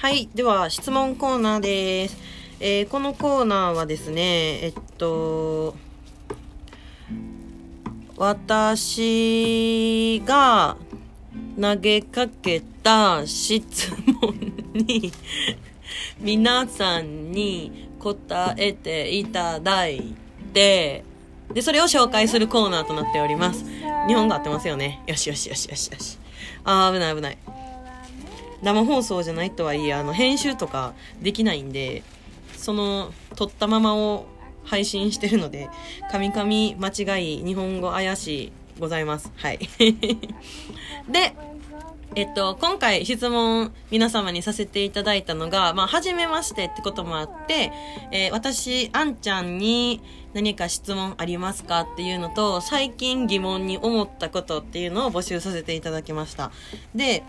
はい。では、質問コーナーです。えーこのコーナーはですね、えっと、私が投げかけた質問に皆さんに答えていただいて、で、それを紹介するコーナーとなっております。日本語合ってますよね。よしよしよしよしよし。あー、危ない危ない。生放送じゃないとはいえ、あの、編集とかできないんで、その、撮ったままを配信してるので、カミカミ間違い、日本語怪しい、ございます。はい。で、えっと、今回質問皆様にさせていただいたのが、まあ、初めましてってこともあって、えー私、あんちゃんに何か質問ありますかっていうのと、最近疑問に思ったことっていうのを募集させていただきました。で、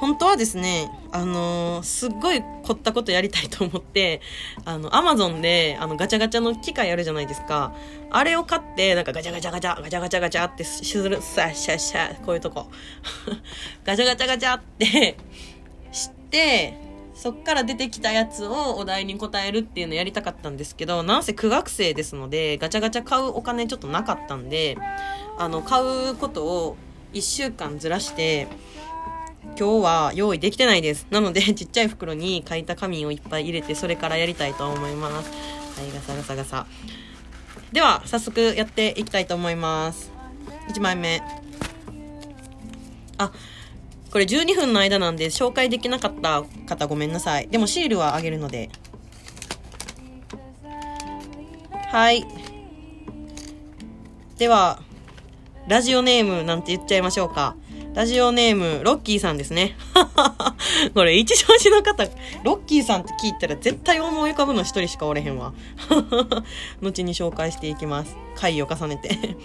本当はですね、あのーすっごい凝ったことやりたいと思って、あの、アマゾンで、あの、ガチャガチャの機械あるじゃないですか。あれを買って、なんかガチャガチャガチャ、ガチャガチャガチャってする、さ、シャシャ、こういうとこ。ガチャガチャガチャってして、そっから出てきたやつをお題に答えるっていうのやりたかったんですけど、なんせ苦学生ですので、ガチャガチャ買うお金ちょっとなかったんで、あの、買うことを1週間ずらして、今日は用意できてないです。なので、ちっちゃい袋に書いた紙をいっぱい入れて、それからやりたいと思います。はい、ガサガサガサ。では、早速やっていきたいと思います。1枚目。あ、これ12分の間なんで紹介できなかった方ごめんなさい。でもシールはあげるので。はい。では、ラジオネームなんて言っちゃいましょうか。ラジオネーム、ロッキーさんですね。これ、一乗寺の方、ロッキーさんって聞いたら絶対思い浮かぶの一人しかおれへんわ。後に紹介していきます。回を重ねて。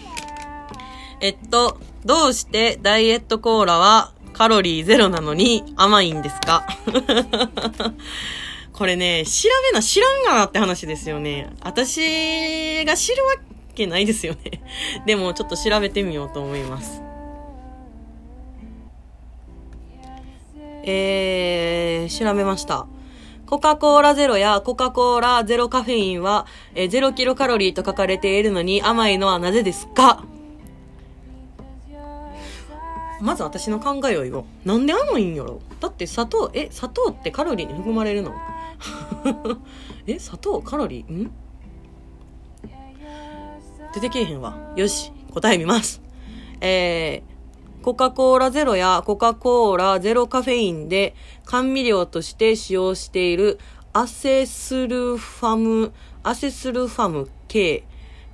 えっと、どうしてダイエットコーラはカロリーゼロなのに甘いんですか？これね、調べな知らんがなって話ですよね。私が知るわけないですよね。でもちょっと調べてみようと思います。えー、調べました。コカ・コーラゼロやコカ・コーラゼロカフェインは、えー、0キロカロリーと書かれているのに甘いのはなぜですか？まず私の考えを言おう。なんで甘いんやろ？だって砂糖、え、砂糖ってカロリーに含まれるの？え、砂糖、カロリー、ん？出てけえへんわ。よし、答え見ます。えー、コカ・コーラゼロやコカ・コーラゼロカフェインで甘味料として使用しているアセスルファム、アセスルファム K、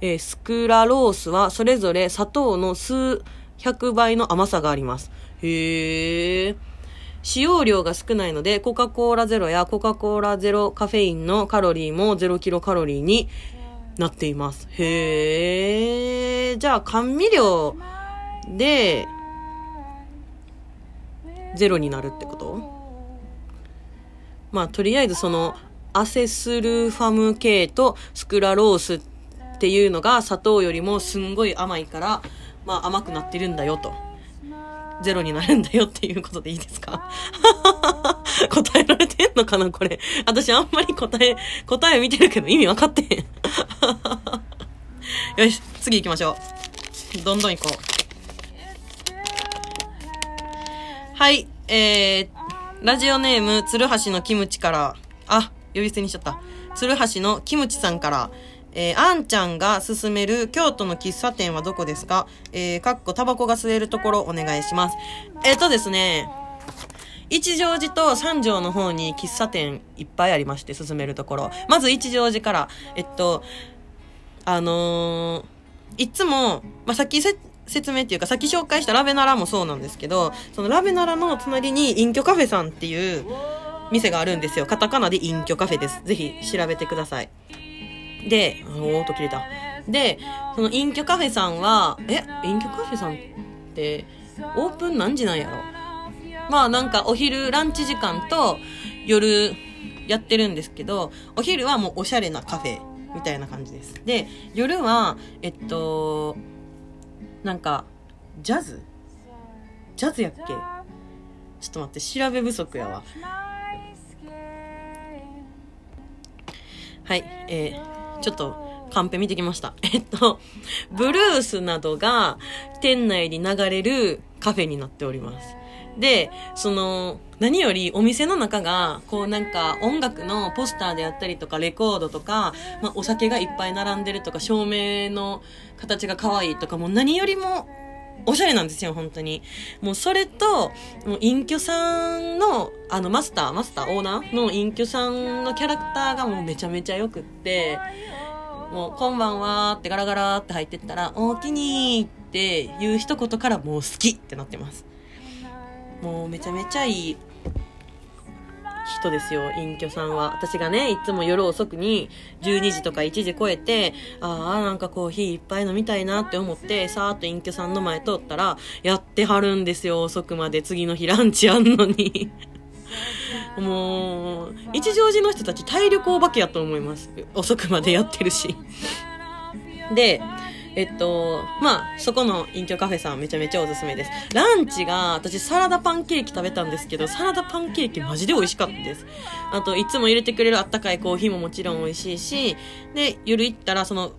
えースクラロースはそれぞれ砂糖の数百倍の甘さがあります。へー。使用量が少ないので、コカ・コーラゼロやコカ・コーラゼロカフェインのカロリーも0キロカロリーになっています。へー。じゃあ甘味料で、ゼロになるってこと？まあ、とりあえずその、アセスルファム系とスクラロースっていうのが砂糖よりもすんごい甘いから、まあ甘くなってるんだよと。ゼロになるんだよっていうことでいいですか？答えられてんのかなこれ？私あんまり答え、答え見てるけど意味わかってん。よし、次行きましょう。どんどん行こう。はい、えー、ラジオネーム、鶴橋のキムチから、あ、呼び捨てにしちゃった。鶴橋のキムチさんから、えー、あんちゃんが勧める京都の喫茶店はどこですか？えー、かっこタバコが吸えるところお願いします。えっ、とですね、一乗寺と三条の方に喫茶店いっぱいありまして、進めるところ。まず一乗寺から、えっと、あのーいつも、まあ、さっき説明っていうか、さっき紹介したラベナラもそうなんですけど、そのラベナラの隣に隠居カフェさんっていう店があるんですよ。カタカナで隠居カフェです。ぜひ調べてください。で、おーっと切れた。で、その隠居カフェさんは、え、隠居カフェさんって、オープン何時なんやろ？まあなんかお昼ランチ時間と夜やってるんですけど、お昼はもうおしゃれなカフェみたいな感じです。で、夜は、えっと、なんか、ジャズ？ジャズやっけ？ちょっと待って、調べ不足やわ。はい、えー、ちょっと、カンペ見てきました。えっと、ブルースなどが店内に流れるカフェになっております。で、その、何よりお店の中が、こうなんか音楽のポスターであったりとか、レコードとか、まあお酒がいっぱい並んでるとか、照明の形が可愛いとか、もう何よりもおしゃれなんですよ、本当に。もうそれと、もう隠居さんの、あのマスター、マスター、オーナーの隠居さんのキャラクターがもうめちゃめちゃ良くって、もう、こんばんはーってガラガラって入ってったら、おおきにーっていう一言からもう好きってなってます。もうめちゃめちゃいい人ですよ、隠居さんは。私がね、いつも夜遅くに12時とか1時超えて、ああ、なんかコーヒーいっぱい飲みたいなって思って、さーっと隠居さんの前通ったら、やってはるんですよ、遅くまで。次の日ランチあんのに。もう、一乗寺の人たち体力お化けやと思います。遅くまでやってるし。で、えっと、まあ、そこの隠居カフェさんめちゃめちゃおすすめです。ランチが、私サラダパンケーキ食べたんですけど、サラダパンケーキマジで美味しかったです。あと、いつも入れてくれるあったかいコーヒーももちろん美味しいし、で、夜行ったら、その、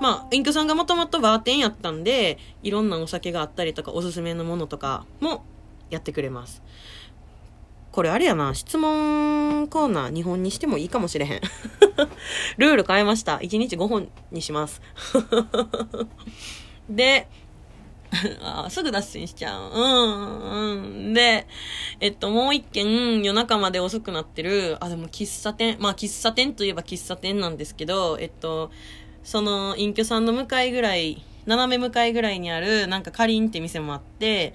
まあ、隠居さんがもともとバーテンやったんで、いろんなお酒があったりとか、おすすめのものとかもやってくれます。これあれやな、質問コーナー日本にしてもいいかもしれへん。ルール変えました。1日5本にします。で、あすぐ脱線しちゃう。うん、うん。で、えっと、もう一軒夜中まで遅くなってる、あ、でも喫茶店、まあ喫茶店といえば喫茶店なんですけど、えっと、その隠居さんの向かいぐらい、斜め向かいぐらいにある、なんかかりんって店もあって、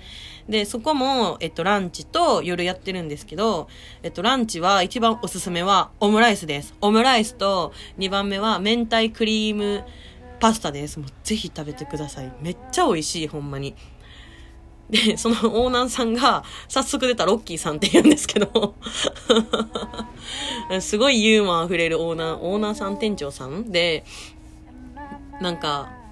で、そこも、えっと、ランチと夜やってるんですけど、えっと、ランチは一番おすすめはオムライスです。オムライスと2番目は明太クリームパスタです。もうぜひ食べてください。めっちゃ美味しい、ほんまに。で、そのオーナーさんが、早速出たロッキーさんって言うんですけど、すごいユーモア溢れるオーナー、オーナーさん店長さんで、なんか、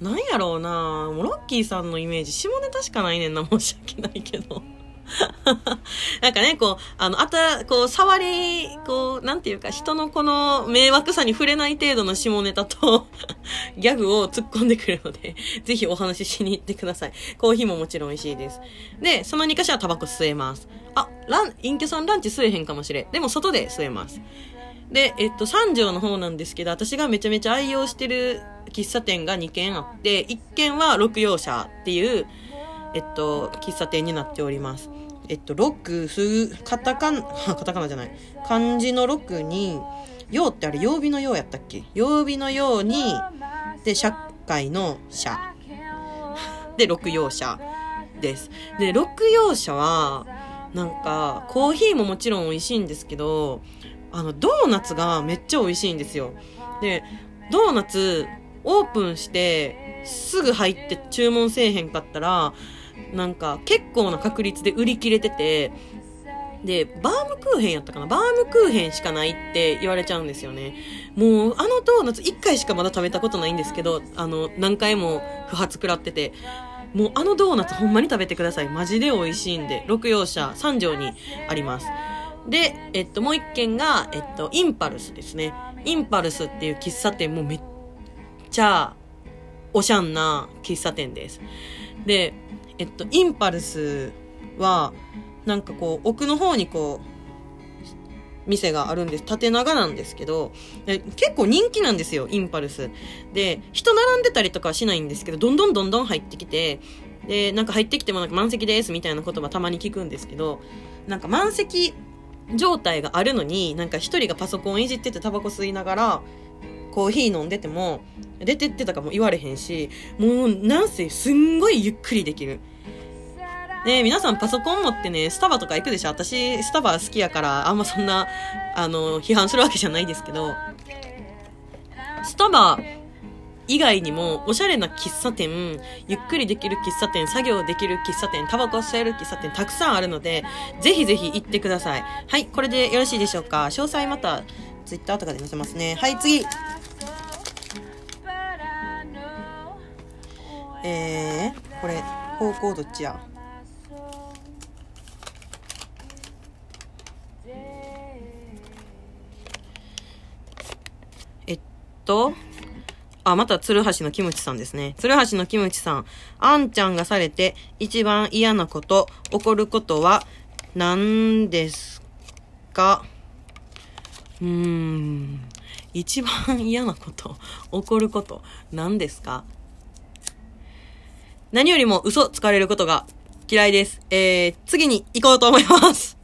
なんやろうなもうロッキーさんのイメージ、下ネタしかないねんな、申し訳ないけど。なんかね、こう、あの、あた、こう、触り、こう、なんていうか、人のこの迷惑さに触れない程度の下ネタと、ギャグを突っ込んでくるので、ぜひお話ししに行ってください。コーヒーももちろん美味しいです。で、その2箇所はタバコ吸えます。あ、ラン、隠居さんランチ吸えへんかもしれん。でも外で吸えます。で、えっと、三条の方なんですけど、私がめちゃめちゃ愛用してる喫茶店が2軒あって、1軒は六葉社っていう、えっと、喫茶店になっております。えっと、六、す、カタカナ、カタカナじゃない。漢字の六に、曜ってあれ曜日の曜やったっけ？曜日のように、で、社会の社。で、六葉社です。で、六葉社は、なんか、コーヒーももちろん美味しいんですけど、あの、ドーナツがめっちゃ美味しいんですよ。で、ドーナツ、オープンして、すぐ入って注文せえへんかったら、なんか結構な確率で売り切れてて、で、バームクーヘンやったかな？バームクーヘンしかないって言われちゃうんですよね。もう、あのドーナツ1回しかまだ食べたことないんですけど、あの、何回も不発食らってて、もうあのドーナツほんまに食べてください。マジで美味しいんで、六葉社三条にあります。で、えっと、もう一軒が、えっと、インパルスですね。インパルスっていう喫茶店もめっちゃ、おしゃんな喫茶店です。で、えっと、インパルスは、なんかこう、奥の方にこう、店があるんです。縦長なんですけど、結構人気なんですよ、インパルス。で、人並んでたりとかはしないんですけど、どんどんどんどん入ってきて、で、なんか入ってきてもなんか満席ですみたいな言葉たまに聞くんですけど、なんか満席状態があるのに、なんか一人がパソコンいじっててタバコ吸いながら、コーヒー飲んでても、出てってたかも言われへんし、もうなんせすんごいゆっくりできる。ね皆さんパソコン持ってね、スタバとか行くでしょ？私、スタバ好きやから、あんまそんな、あの、批判するわけじゃないですけど、スタバ以外にも、おしゃれな喫茶店、ゆっくりできる喫茶店、作業できる喫茶店、タバコ吸える喫茶店、たくさんあるので、ぜひぜひ行ってください。はい、これでよろしいでしょうか？詳細また、ツイッターとかで載せますね。はい、次えー、これ、方向どっちや？えっと、あ、また、鶴橋のキムチさんですね。鶴橋のキムチさん。あんちゃんがされて一番嫌なこと、起こることは何ですか？うーん。一番嫌なこと、起こること、何ですか？何よりも嘘つかれることが嫌いです。えー、次に行こうと思います。